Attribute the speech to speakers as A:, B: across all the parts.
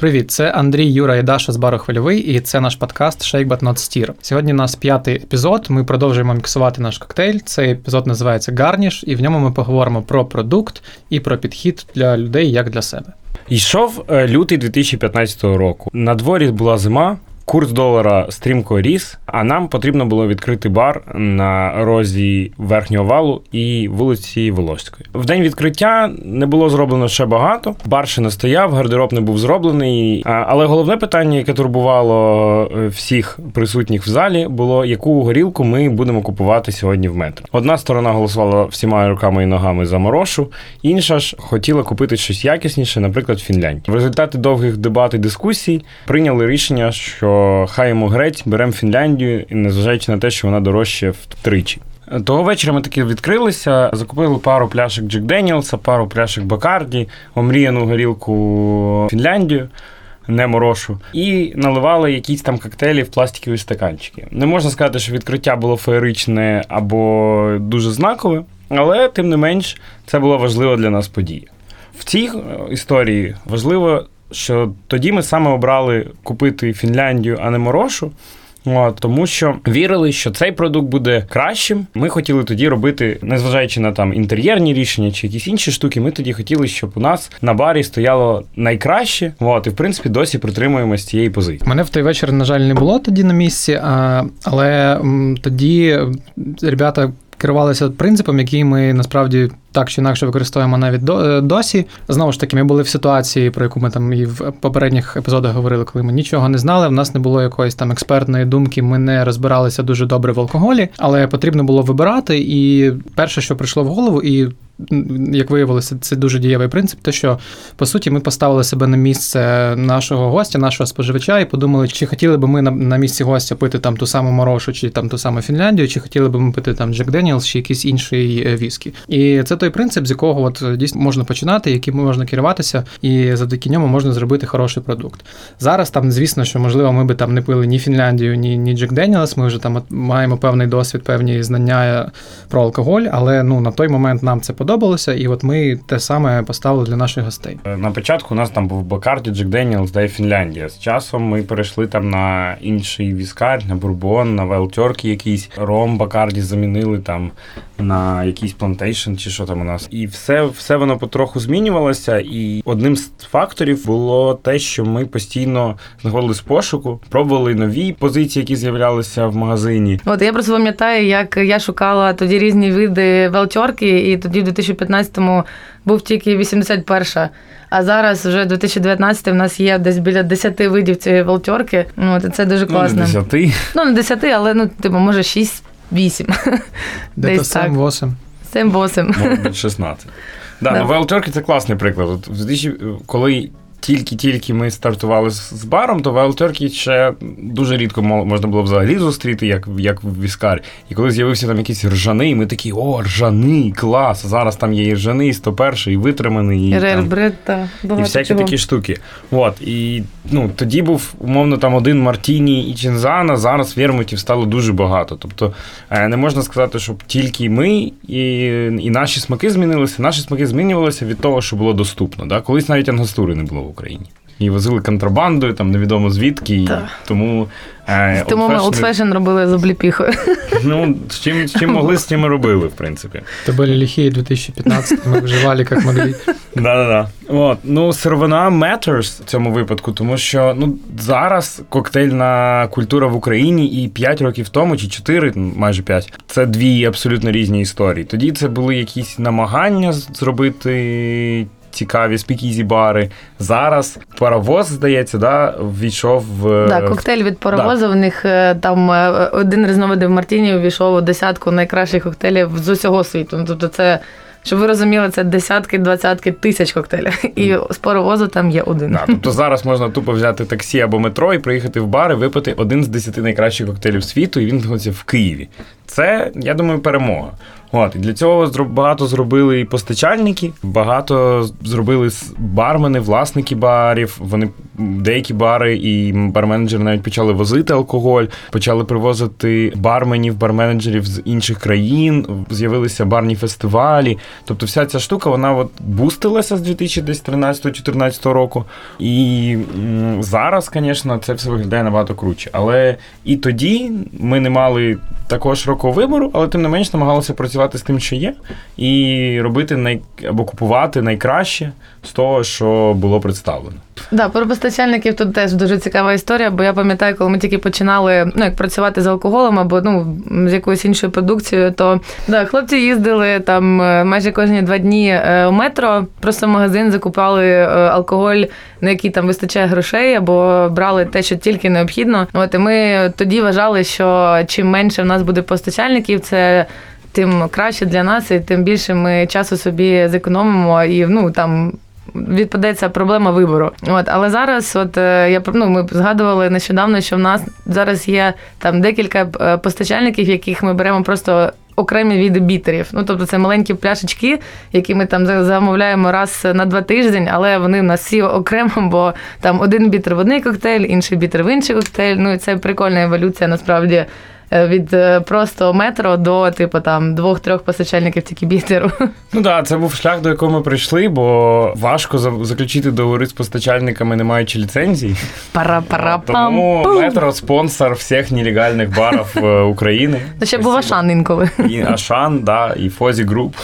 A: Привіт, це Андрій Юра і Даша з бару Хвильовий, і це наш подкаст Shake But Not Steer. Сьогодні у нас п'ятий епізод. Ми продовжуємо міксувати наш коктейль. Цей епізод називається Гарніш, і в ньому ми поговоримо про продукт і про підхід для людей як для себе.
B: Йшов е, лютий 2015 року. На дворі була зима. Курс долара стрімко ріс, а нам потрібно було відкрити бар на розі верхнього валу і вулиці Волоської. В день відкриття не було зроблено ще багато. Бар ще не стояв, гардероб не був зроблений. Але головне питання, яке турбувало е, всіх присутніх в залі, було яку горілку ми будемо купувати сьогодні в метро. Одна сторона голосувала всіма руками і ногами за морошу, інша ж хотіла купити щось якісніше, наприклад, в Фінляндії. В результаті довгих дебат і дискусій прийняли рішення, що хай йому греть, беремо Фінляндію, незважаючи на те, що вона дорожче втричі. Того вечора ми таки відкрилися, закупили пару пляшок Джек Деніелса, пару пляшок Бакарді, омріяну горілку Фінляндію, не морошу, і наливали якісь там коктейлі в пластикові стаканчики. Не можна сказати, що відкриття було феєричне або дуже знакове, але тим не менш це була важлива для нас подія. В цій історії важливо що тоді ми саме обрали купити Фінляндію, а не морошу. От, Тому що вірили, що цей продукт буде кращим. Ми хотіли тоді робити, незважаючи на там інтер'єрні рішення чи якісь інші штуки. Ми тоді хотіли, щоб у нас на барі стояло найкраще. От, і в принципі досі притримуємося цієї позиції.
A: Мене в той вечір, на жаль, не було тоді на місці, а, але тоді ребята керувалися принципом, який ми насправді так чи інакше використовуємо навіть е, досі. Знову ж таки, ми були в ситуації, про яку ми там і в попередніх епізодах говорили, коли ми нічого не знали. В нас не було якоїсь там експертної думки, ми не розбиралися дуже добре в алкоголі, але потрібно було вибирати. І перше, що прийшло в голову, і як виявилося, це дуже дієвий принцип. Те, що по суті ми поставили себе на місце нашого гостя, нашого споживача, і подумали, чи хотіли би ми на, на місці гостя пити там ту саму морошу, чи там ту саму Фінляндію, чи хотіли би ми пити там Джек Деніелс, чи якийсь інший е, віскі. І це той принцип, з якого от дійсно можна починати, яким можна керуватися, і завдяки ньому можна зробити хороший продукт. Зараз там, звісно, що можливо, ми би там не пили ні Фінляндію, ні ні Джек Деніелс. Ми вже там маємо певний досвід, певні знання про алкоголь, але ну на той момент нам це сподобалося, і от ми те саме поставили для наших гостей.
B: Е, на початку у нас там був Бакарді, Джек Деніелс, да і Фінляндія. З часом ми перейшли там на інший віскар, на бурбон, на велтьорки якийсь. Ром Бакарді замінили там на якийсь Plantation чи що там у нас. І все все воно потроху змінювалося. І одним з факторів було те, що ми постійно знаходились в пошуку, пробували нові позиції, які з'являлися в магазині.
C: От я просто пам'ятаю, як я шукала тоді різні види велтьорки, і тоді в 2015-му був тільки 81-ша. А зараз вже 2019 в нас є десь біля 10 видів цієї велтьорки. От, Це дуже класно.
B: Ну, не 10.
C: Ну, не 10, але ну, типу, може 6 8.
A: Десь 7-8.
C: 7-8.
B: 16. Да, да. ну Велтерки це класний приклад. От, коли тільки-тільки ми стартували з баром, то Wild ще дуже рідко можна було взагалі зустріти, як як в Віскарі. І коли з'явився там якийсь ржаний, ми такі, о, ржаний, клас! Зараз там є і ржаний, 101, і витриманий, і,
C: Рербред,
B: і всякі чого. такі штуки. От, І ну, тоді був, умовно, там один Мартіні і Чінзана, зараз вірмутів стало дуже багато. Тобто е, не можна сказати, щоб тільки ми і і наші смаки змінилися. Наші смаки змінювалися від того, що було доступно. Да? Колись навіть ангастури не було в Україні. І возили контрабандою, там невідомо звідки. І тому
C: е, тому ми Old Fashion робили з обліпіхою.
B: Ну, з чим з чим могли, з тим і робили, в принципі.
A: То були лихі 2015 ми вживали як могли.
B: Да-да-да. От, ну, сировина matters в цьому випадку, тому що ну, зараз коктейльна культура в Україні і 5 років тому, чи 4, майже 5, це дві абсолютно різні історії. Тоді це були якісь намагання зробити цікаві спікізі бари. Зараз паровоз, здається, да, ввійшов в
C: да, коктейль від паровозу. Да. В них е, там е, один різновидів Мартіні увійшов у десятку найкращих коктейлів з усього світу. Ну, тобто, це. Щоб ви розуміли, це десятки, двадцятки тисяч коктейлів. І з паровозу там є один.
B: Да, тобто зараз можна тупо взяти таксі або метро і приїхати в бар і випити один з десяти найкращих коктейлів світу, і він знаходиться в Києві. це, я думаю, перемога. От, і для цього багато зробили і постачальники, багато зробили бармени, власники барів. Вони деякі бари і барменеджери навіть почали возити алкоголь, почали привозити барменів, барменеджерів з інших країн. З'явилися барні фестивалі. Тобто, вся ця штука вона от бустилася з 2013-2014 року. І зараз, звісно, це все виглядає набагато круче. Але і тоді ми не мали такого широкого вибору, але тим не менш намагалися працювати з тим, що є, і робити най... або купувати найкраще з того, що було представлено.
C: Да, про постачальників тут теж дуже цікава історія, бо я пам'ятаю, коли ми тільки починали ну, як працювати з алкоголем або ну, з якоюсь іншою продукцією, то да, хлопці їздили там е, майже кожні два дні е, у метро, просто в магазин закупали е, алкоголь, на який там вистачає грошей, або брали те, що тільки необхідно. От і ми тоді вважали, що чим менше в нас буде постачальників, це. Тим краще для нас, і тим більше ми часу собі зекономимо і ну там відпаде ця проблема вибору. От, але зараз, от е, я ну, ми згадували нещодавно, що в нас зараз є там декілька е, постачальників, яких ми беремо просто. Окремі види бітерів. Ну, тобто це маленькі пляшечки, які ми там замовляємо раз на два тиждень, але вони в нас всі окремо, бо там один бітер в одний коктейль, інший бітер в інший коктейль. Ну і це прикольна еволюція насправді від е, просто метро до типу там двох-трьох постачальників тільки бітеру.
B: Ну так, це був шлях, до якого ми прийшли, бо важко заключити договори з постачальниками, не маючи ліцензій. Тому метро спонсор всіх нелегальних барів е, України.
C: Ну, ще був Ашан інколи.
B: І Ашан, да, і Фозі Груп.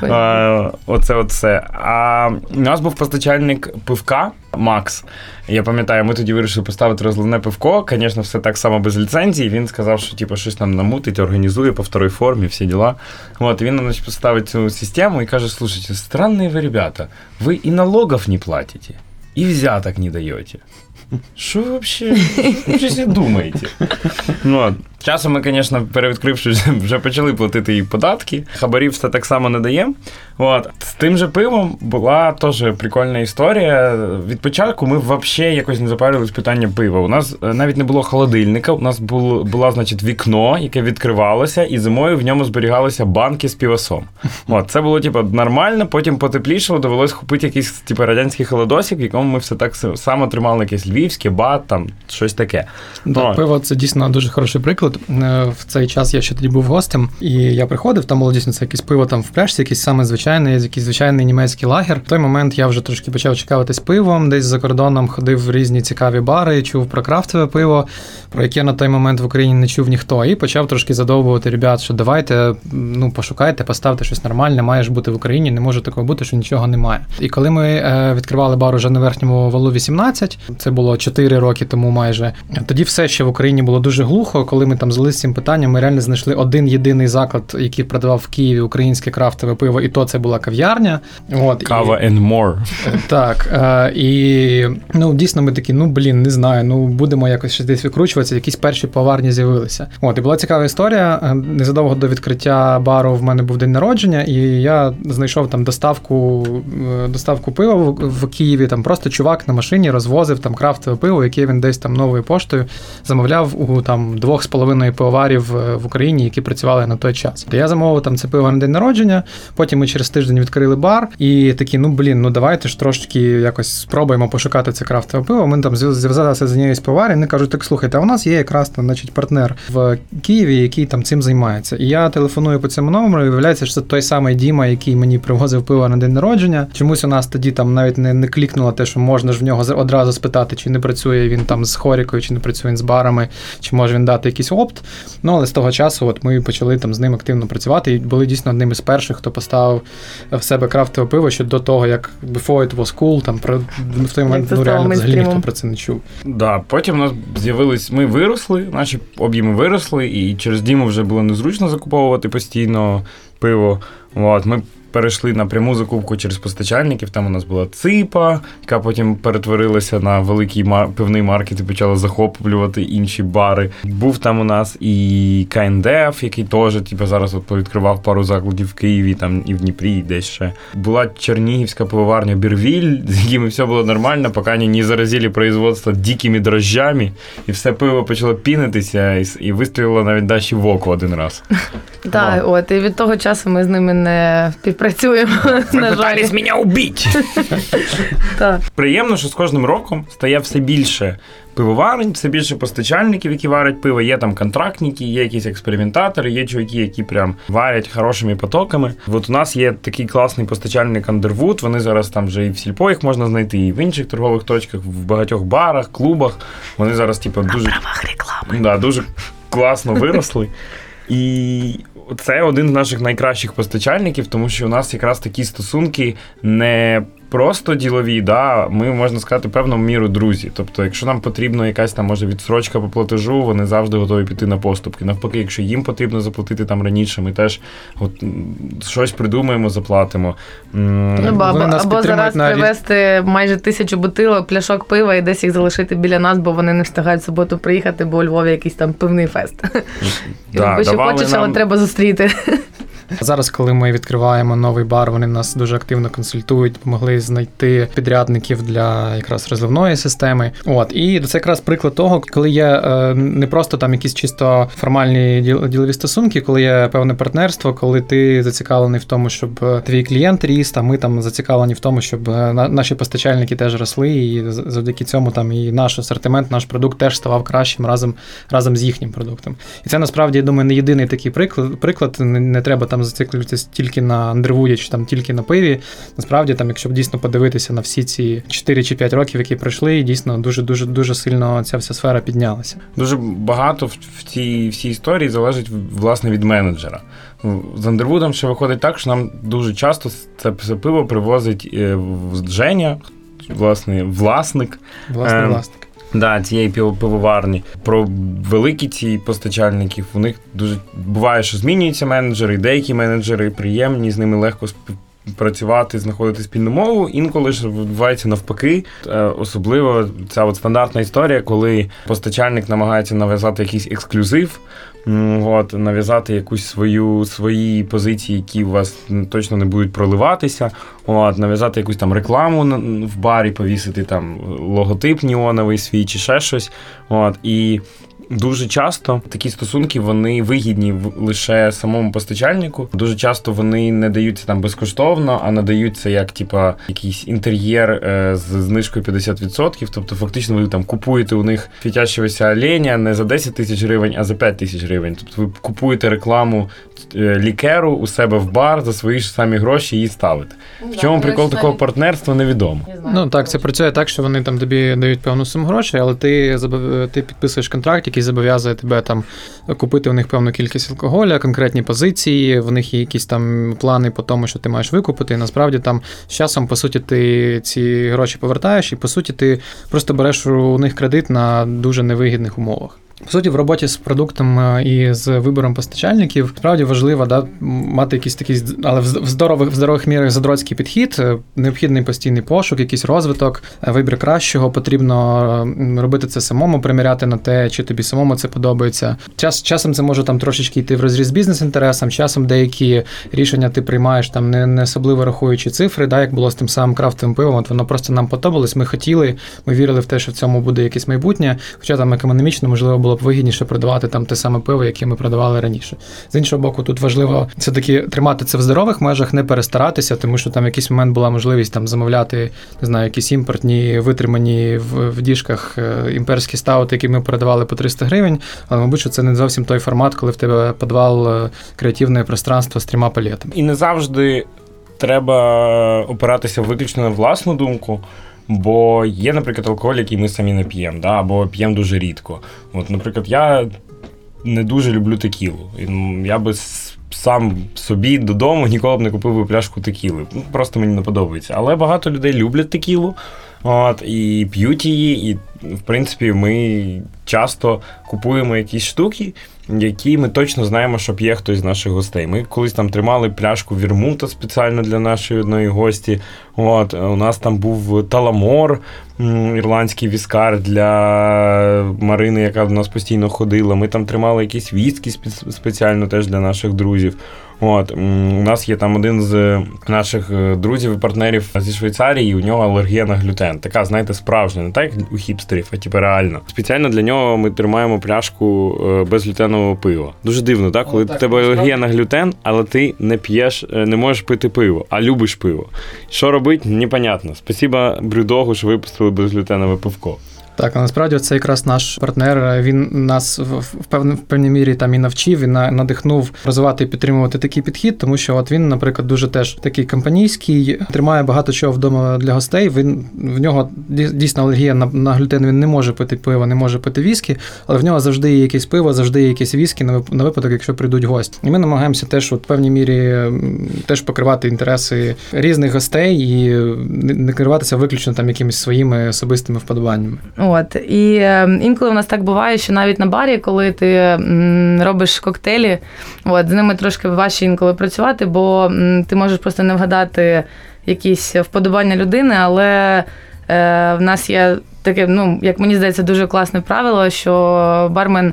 C: Да.
B: Е, Оце оце. А у нас був постачальник пивка Макс. Я пам'ятаю, ми тоді вирішили поставити розливне пивко. Звісно, все так само без ліцензії. Він сказав, що типу, щось там намутить, організує по второй формі, всі діла. От, він нам поставить цю систему і каже: слушайте, странні ви ребята, ви і налогов не платите, і взяток не даєте. Що ви не думаєте? Ну. Часом ми, звісно, перевідкривши, вже почали платити і податки. Хабарів все так само не даємо. От. З тим же пивом була теж прикольна історія. Від початку ми взагалі якось не запарювали питання пива. У нас е, навіть не було холодильника, у нас було, було значить, вікно, яке відкривалося, і зимою в ньому зберігалися банки з півосом. От, це було типу, нормально, потім потеплішало, довелось купити якийсь типу, радянський холодосік, в якому ми все так само тримали якесь львівське, бат, там щось таке.
A: Да, пиво це дійсно дуже хороший приклад. Е, В цей час я ще тоді був гостем, і я приходив, там було дійсно це якесь пиво там в пляшці, якийсь саме звичайний, якийсь звичайний німецький лагер. В той момент я вже трошки почав цікавитись пивом, десь за кордоном ходив в різні цікаві бари, чув про крафтове пиво, про яке на той момент в Україні не чув ніхто, і почав трошки задовбувати ребят, що давайте ну пошукайте, поставте щось нормальне, має ж бути в Україні, не може такого бути, що нічого немає. І коли ми е, відкривали бар уже на верхньому валу 18, це було 4 роки тому майже. Тоді все ще в Україні було дуже глухо. Коли ми там з цим питанням, ми реально знайшли один єдиний заклад, який продавав в Києві українське крафтове пиво, і то це була кав'ярня. От, і-
B: and more.
A: так, е, і ну дійсно ми такі, ну блін, не знаю, ну будемо якось щось десь викручуватися. Якісь перші поварні з'явилися. От і була цікава історія. Е, Незадовго до відкриття бару в мене був день народження, і я знайшов там доставку, е, доставку пива в, в Києві. Там просто чувак на машині розвозив там крафтове пиво, яке він десь там новою поштою замовляв у там двох з половиною пивоварів в Україні, які працювали на той час. Я замовив там це пиво на день народження. Потім ми через тиждень відкрили бар, і такі, ну блін, ну давайте ж трошки якось спробуємо пошукати це крафтове пиво. Ми там зв'язалися з однією з пиварень, вони кажуть, так слухайте, а у нас є якраз там, значить, партнер в Києві, який там цим займається. І я телефоную по цьому номеру, і виявляється, що це той самий Діма, який мені привозив пиво на день народження. Чомусь у нас тоді там навіть не, не клікнуло те, що можна ж в нього одразу спитати, чи не працює він там з хорікою, чи не працює він з барами, чи може він дати якийсь опт. Ну, але з того часу от ми почали там з ним активно працювати і були дійсно одним із перших, хто поставив в себе крафтове пиво ще до того, як before it was cool, там про в той момент ну, реально взагалі ніхто про це не чув.
B: Да, потім у нас з'явились, ми виросли, наші об'єми виросли, і через Діму вже було незручно закуповувати постійно пиво. От, ми перейшли на пряму закупку через постачальників. Там у нас була ципа, яка потім перетворилася на великий мар- пивний маркет і почала захоплювати інші бари. Був там у нас і КНДФ, який теж типу, зараз от відкривав пару закладів в Києві там і в Дніпрі, і десь ще. Була чернігівська пивоварня Бірвіль, з якими все було нормально, поки вони не заразили производство дикими дрожжами, і все пиво почало пінитися, і, і вистрілило навіть далі в око один раз.
C: Так, от, і від того часу ми з ними не співпрацюємо. На жаль.
B: мене!
C: Так.
B: Приємно, що з кожним роком стає все більше пивоварень, все більше постачальників, які варять пиво. Є там контрактники, є якісь експериментатори, є чуваки, які прям варять хорошими потоками. От у нас є такий класний постачальник Underwood, Вони зараз там вже і в сільпо їх можна знайти, і в інших торгових точках, в багатьох барах, клубах. Вони зараз, типу, дуже Да, дуже класно виросли. І це один з наших найкращих постачальників, тому що у нас якраз такі стосунки не просто ділові, да, ми можна сказати певну міру друзі. Тобто, якщо нам потрібна якась там може відсрочка по платежу, вони завжди готові піти на поступки. Навпаки, якщо їм потрібно заплатити там раніше, ми теж от, щось придумаємо, заплатимо.
C: Ну, бо, або,
A: нас
C: або зараз
A: на різ-
C: привезти майже тисячу бутилок, пляшок пива і десь їх залишити біля нас, бо вони не встигають в суботу приїхати, бо у Львові якийсь там пивний фест.
B: да,
C: Бо що хочеш,
B: нам-
C: але треба зустріти зустріти.
A: Зараз, коли ми відкриваємо новий бар, вони нас дуже активно консультують, допомогли знайти підрядників для якраз розливної системи. От і це якраз приклад того, коли є е, не просто там якісь чисто формальні ділові стосунки, коли є певне партнерство, коли ти зацікавлений в тому, щоб е, твій клієнт ріс, а ми там зацікавлені в тому, щоб е, на- наші постачальники теж росли, і завдяки цьому там і наш асортимент, наш продукт теж ставав кращим разом разом з їхнім продуктом. І це насправді я думаю не єдиний такий приклад. Приклад не треба там зациклюватися тільки на андервуді чи там тільки на пиві. Насправді, там, якщо дійсно подивитися на всі ці 4 чи 5 років, які пройшли, дійсно дуже дуже дуже сильно ця вся сфера піднялася.
B: Дуже багато в, цій всій історії залежить власне від менеджера. З Андервудом ще виходить так, що нам дуже часто це пиво привозить е, Женя, власне, власник
A: Власне,
B: Ем,
A: власник.
B: Да, цієї пивоварні. Про великі ці постачальників. У них дуже буває, що змінюються менеджери, деякі менеджери приємні, з ними легко співпрацювати, знаходити спільну мову. Інколи ж відбувається навпаки. Е, Особливо ця от стандартна історія, коли постачальник намагається нав'язати якийсь ексклюзив. От, нав'язати якусь свою свої позиції, які у вас точно не будуть проливатися. От, нав'язати якусь там рекламу в барі, повісити там логотип неоновий свій чи ще щось. От, і Дуже часто такі стосунки вони вигідні в- лише самому постачальнику. Дуже часто вони не даються там безкоштовно, а надаються як типа якийсь інтер'єр е, з знижкою 50%. Тобто, фактично, ви там купуєте у них світящогося оленя не за 10 тисяч гривень, а за 5 тисяч гривень. Тобто ви купуєте рекламу е, лікеру у себе в бар за свої ж самі гроші і ставите. В чому прикол такого партнерства невідомо.
A: Ну так, це працює так, що вони там тобі дають певну суму грошей, але ти ти підписуєш контракт, який зобов'язує тебе там купити у них певну кількість алкоголя, конкретні позиції. В них є якісь там плани по тому, що ти маєш викупити. І насправді там з часом, по суті, ти ці гроші повертаєш, і по суті, ти просто береш у них кредит на дуже невигідних умовах. По суті, в роботі з продуктом е, і з вибором постачальників справді важливо да, мати якийсь такий, але в здорових, в здорових мірах задроцький підхід, е, необхідний постійний пошук, якийсь розвиток, е, вибір кращого. Потрібно робити це самому, приміряти на те, чи тобі самому це подобається. Час часом це може там трошечки йти в розріз бізнес-інтересом, часом деякі рішення ти приймаєш там не, не особливо рахуючи цифри, да, як було з тим самим крафтовим пивом. От воно просто нам подобалось. Ми хотіли, ми вірили в те, що в цьому буде якесь майбутнє. Хоча там економічно можливо було б вигідніше продавати там те саме пиво, яке ми продавали раніше. З іншого боку, тут важливо все-таки тримати це в здорових межах, не перестаратися, тому що там якийсь момент була можливість там замовляти не знаю, якісь імпортні, витримані в, в діжках е, імперські стаути, які ми продавали по 300 гривень. Але мабуть, що це не зовсім той формат, коли в тебе підвал е, креативне пространство з трьома палетами.
B: І не завжди треба опиратися виключно на власну думку. Бо є, наприклад, алкоголь, який ми самі не п'ємо, да, або п'ємо дуже рідко. От, наприклад, я не дуже люблю текілу. Я би сам собі додому ніколи б не купив би пляшку текіли. Ну, Просто мені не подобається. Але багато людей люблять текілу. От, і п'ють її, і в принципі ми часто купуємо якісь штуки, які ми точно знаємо, що п'є хтось з наших гостей. Ми колись там тримали пляшку вірмута спеціально для нашої одної гості. От, у нас там був таламор, ірландський віскар для Марини, яка до нас постійно ходила. Ми там тримали якісь віскі спе- спеціально теж для наших друзів. От у нас є там один з наших е, друзів і партнерів зі Швейцарії. і У нього алергія на глютен. Така, знаєте, справжня, не так як у хіпстерів, а типу реально. Спеціально для нього ми тримаємо пляшку е, безглютенового пива. Дуже дивно, так? Коли
A: так,
B: тебе алергія на глютен, але ти не п'єш, е, не можеш пити пиво, а любиш пиво. Що робити, непонятно. Спасіба Брюдогу, що випустили безглютенове пивко.
A: Так, а насправді це якраз наш партнер. Він нас в, в, певн- в певній мірі там і навчив, і надихнув розвивати і підтримувати такий підхід, тому що от він, наприклад, дуже теж такий компанійський, тримає багато чого вдома для гостей. Він в нього дійсно алергія на, на глютен. Він не може пити пиво, не може пити віскі, але в нього завжди є якесь пиво, завжди є якісь віскі на вип- випадок, якщо прийдуть гості. І ми намагаємося теж от, в певній мірі теж покривати інтереси різних гостей і не керуватися виключно там якимись своїми особистими вподобаннями.
C: От і е, інколи в нас так буває, що навіть на барі, коли ти робиш коктейлі, от з ними трошки важче інколи працювати, бо ти можеш просто не вгадати якісь вподобання людини, але е, в нас є таке, ну як мені здається, дуже класне правило, що бармен.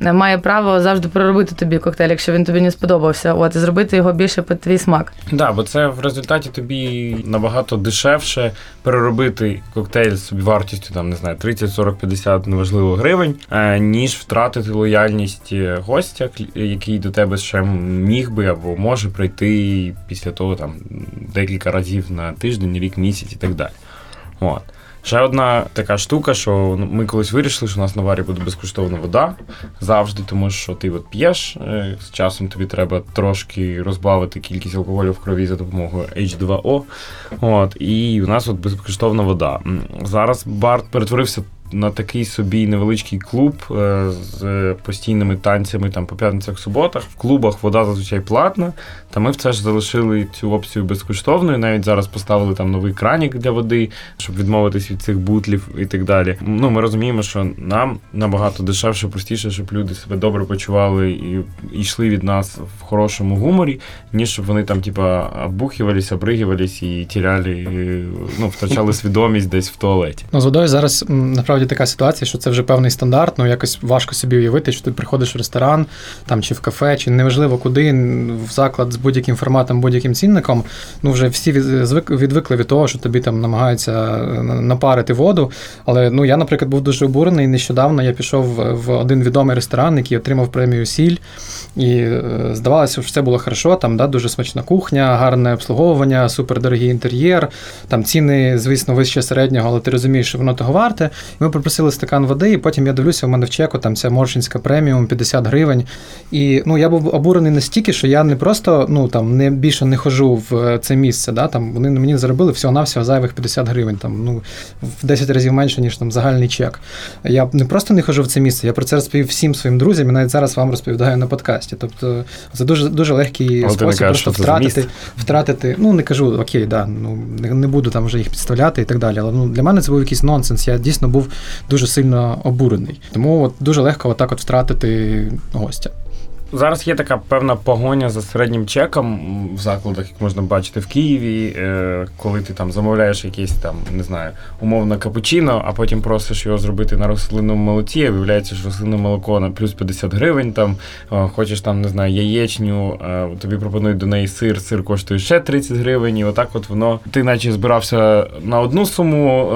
C: Має право завжди проробити тобі коктейль, якщо він тобі не сподобався, от і зробити його більше під твій смак.
B: Да, бо це в результаті тобі набагато дешевше переробити коктейль з вартістю там не знаю 30, 40, 50, неважливо гривень, е, ніж втратити лояльність е, гостя, який до тебе ще міг би або може прийти після того там декілька разів на тиждень, рік, місяць і так далі. От. Ще одна така штука, що ну, ми колись вирішили, що у нас на варі буде безкоштовна вода завжди, тому що ти от п'єш, е, з часом тобі треба трошки розбавити кількість алкоголю в крові за допомогою H2O. От, і у нас от безкоштовна вода. Зараз бар перетворився на такий собі невеличкий клуб е, з постійними танцями там по п'ятницях, суботах. В клубах вода зазвичай платна. Та ми в це ж залишили цю опцію безкоштовною. Навіть зараз поставили там новий кранік для води, щоб відмовитись від цих бутлів і так далі. Ну, ми розуміємо, що нам набагато дешевше, простіше, щоб люди себе добре почували і, йшли від нас в хорошому гуморі, ніж щоб вони там, типа, оббухивались, обригивались і тіряли, ну, втрачали свідомість десь в туалеті.
A: Ну, з водою зараз м, насправді така ситуація, що це вже певний стандарт. Ну якось важко собі уявити, що ти приходиш в ресторан там чи в кафе, чи неважливо куди, в заклад з будь-яким форматом, будь-яким цінником. Ну вже всі відвикли від того, що тобі там намагаються е, напарити воду. Але ну я, наприклад, був дуже обурений. Нещодавно я пішов в один відомий ресторан, який отримав премію Сіль. І е, здавалося, що все було хорошо, там да, дуже смачна кухня, гарне обслуговування, супердорогий інтер'єр, там ціни, звісно, вище середнього, але ти розумієш, що воно того варте. І ми попросили стакан води, і потім я дивлюся, у мене в чеку там ця моршинська преміум 50 гривень. І ну, я був обурений настільки, що я не просто ну, там, не більше не хожу в е, це місце. Да, там, вони мені заробили всього-навсього зайвих 50 гривень, там, ну, в 10 разів менше, ніж там загальний чек. Я не просто не хожу в це місце, я про це розповів всім своїм друзям і навіть зараз вам розповідаю на подкасті. Тобто це дуже, дуже легкий
B: Але
A: спосіб
B: кажеш,
A: просто втратити, втратити. Ну, не кажу, окей, да, ну, не, не буду там вже їх підставляти і так далі. Але ну, для мене це був якийсь нонсенс. Я дійсно був дуже сильно обурений. Тому от, дуже легко отак от втратити гостя.
B: Зараз є така певна погоня за середнім чеком в закладах, як можна бачити в Києві, е, коли ти там замовляєш якесь там, не знаю, умовно капучино, а потім просиш його зробити на рослинному молоці, а виявляється, що рослинне молоко на плюс 50 гривень, там е, хочеш там, не знаю, яєчню, е, тобі пропонують до неї сир, сир коштує ще 30 гривень, і отак от воно. Ти наче збирався на одну суму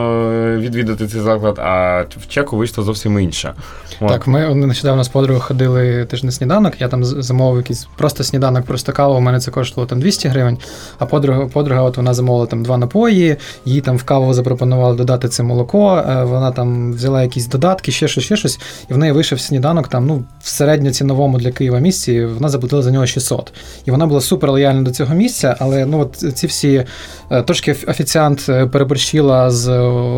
B: відвідати цей заклад, а в чеку вийшло зовсім інша.
A: Так, ми нещодавно з подругою ходили на сніданок. Я там замовив якийсь просто сніданок, просто каву. У мене це коштувало там 200 гривень. А подруга, подруга от вона замовила там два напої, їй там в каву запропонували додати це молоко. е, Вона там взяла якісь додатки, ще щось, ще щось, і в неї вийшов сніданок там, ну, в середньоціновому для Києва місці. Вона заплатила за нього 600. І вона була супер лояльна до цього місця, але ну от ці всі е, трошки офіціант е, переборщила з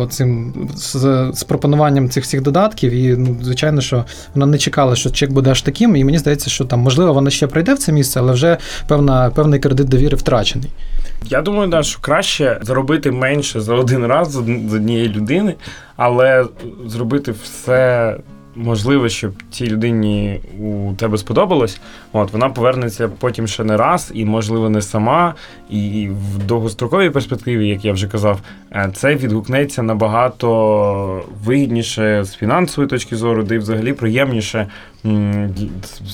A: цим з, з пропонуванням цих всіх додатків, і ну, звичайно, що вона не чекала, що чек буде аж таким. І мені здається, що там можливо вона ще прийде в це місце, але вже певна, певний кредит довіри втрачений.
B: Я думаю, да, що краще зробити менше за один раз з однієї людини, але зробити все можливе, щоб цій людині у тебе сподобалось. От вона повернеться потім ще не раз, і, можливо, не сама. І в довгостроковій перспективі, як я вже казав, е, це відгукнеться набагато вигідніше з фінансової точки зору, де взагалі приємніше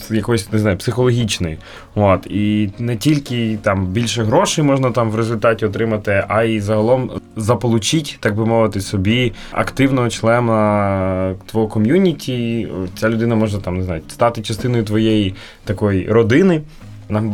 B: якоїсь не знаю, психологічної. От і не тільки там більше грошей можна там в результаті отримати, а й загалом заполучить, так би мовити, собі активного члена твого ком'юніті. Ця людина може там не знаю, стати частиною твоєї такої родини.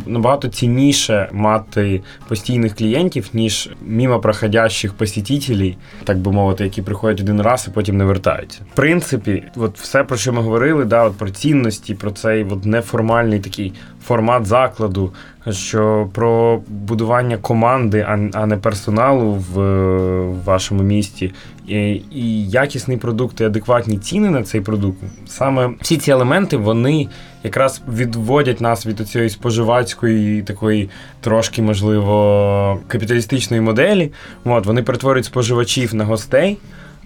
B: Набагато цінніше мати постійних клієнтів, ніж мімо проходящих посітителів, так би мовити, які приходять один раз і потім не вертаються. В принципі, от все, про що ми говорили, да, от про цінності, про цей от неформальний такий формат закладу, що про будування команди, а, не персоналу в, е, вашому місті, і якісний продукт, і адекватні ціни на цей продукт. Саме всі ці елементи вони якраз відводять нас від цієї споживацької такої трошки, можливо, капіталістичної моделі. От, вони перетворюють споживачів на гостей.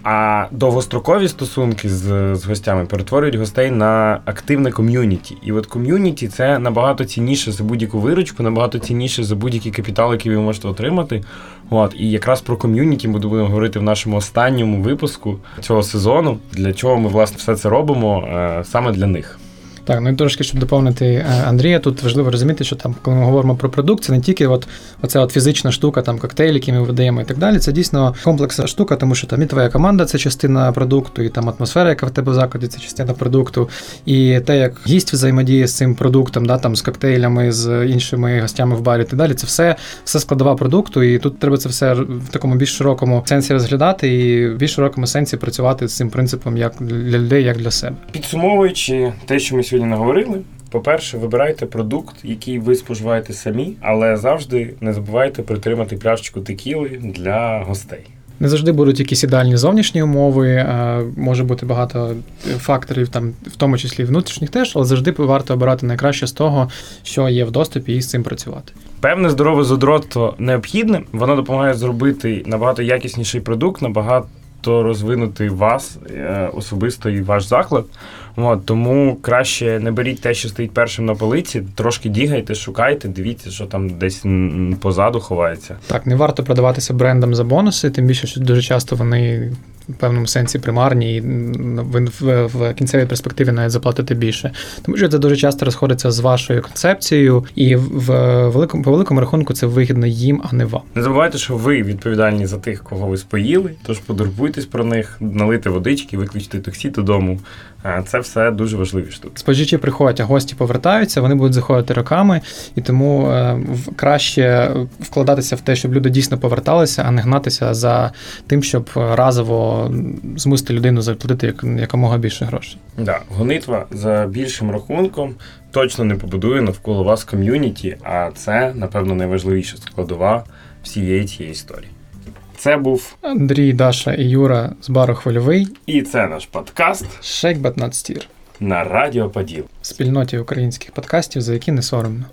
B: А довгострокові стосунки з, з гостями перетворюють гостей на активне ком'юніті. І от ком'юніті це набагато цінніше за будь-яку виручку, набагато цінніше за будь-який капітал, який ви можете отримати. От і якраз про ком'юніті ми будемо говорити в нашому останньому випуску цього сезону. Для чого ми власне все це робимо е, саме для них.
A: Так, ну і трошки, щоб доповнити е, Андрія, тут важливо розуміти, що там, коли ми говоримо про продукт, це не тільки от оця от фізична штука, там коктейлі, які ми видаємо і так далі. Це дійсно комплексна штука, тому що там і твоя команда це частина продукту, і там атмосфера, яка в тебе в закладі, це частина продукту. І те, як гість взаємодіє з цим продуктом, да, там з коктейлями, з іншими гостями в барі і так далі. Це все, все складова продукту, і тут треба це все в такому більш широкому сенсі розглядати і в більш широкому сенсі працювати з цим принципом як для людей, як для себе.
B: Підсумовуючи те, що ми сьогодні наговорили. По-перше, вибирайте продукт, який ви споживаєте самі, але завжди не забувайте притримати пляшечку текіли для гостей.
A: Не завжди будуть якісь ідеальні зовнішні умови, е, може бути багато факторів, там, в тому числі і внутрішніх теж, але завжди варто обирати найкраще з того, що є в доступі, і з цим працювати.
B: Певне здорове задротство необхідне, воно допомагає зробити набагато якісніший продукт, набагато розвинути вас е, особисто і ваш заклад. От, тому краще не беріть те, що стоїть першим на полиці, трошки дігайте, шукайте, дивіться, що там десь позаду ховається.
A: Так, не варто продаватися брендам за бонуси, тим більше, що дуже часто вони в певному сенсі примарні, і ви в, в кінцевій перспективі навіть заплатите більше. Тому що це дуже часто розходиться з вашою концепцією, і в великому по великому рахунку це вигідно їм, а не вам.
B: Не забувайте, що ви відповідальні за тих, кого ви споїли, тож подурбуйтесь про них, налити водички, виключити таксі додому. Це все дуже важливі штуки.
A: Споживачі приходять, а гості повертаються, вони будуть заходити роками, і тому е, краще вкладатися в те, щоб люди дійсно поверталися, а не гнатися за тим, щоб разово змусити людину заплатити як, якомога більше грошей.
B: Да, гонитва за більшим рахунком точно не побудує навколо вас ком'юніті, а це, напевно, найважливіша складова всієї цієї історії. Це був
A: Андрій, Даша і Юра з бару Хвильовий,
B: і це наш подкаст
A: Shake Надстір
B: на Радіо Поділ.
A: спільноті українських подкастів, за які не соромно.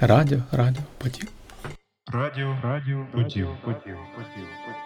A: Радіо, радіо, поділ.
D: Радіо, радіо, поділ, поділ, поділ, поділ.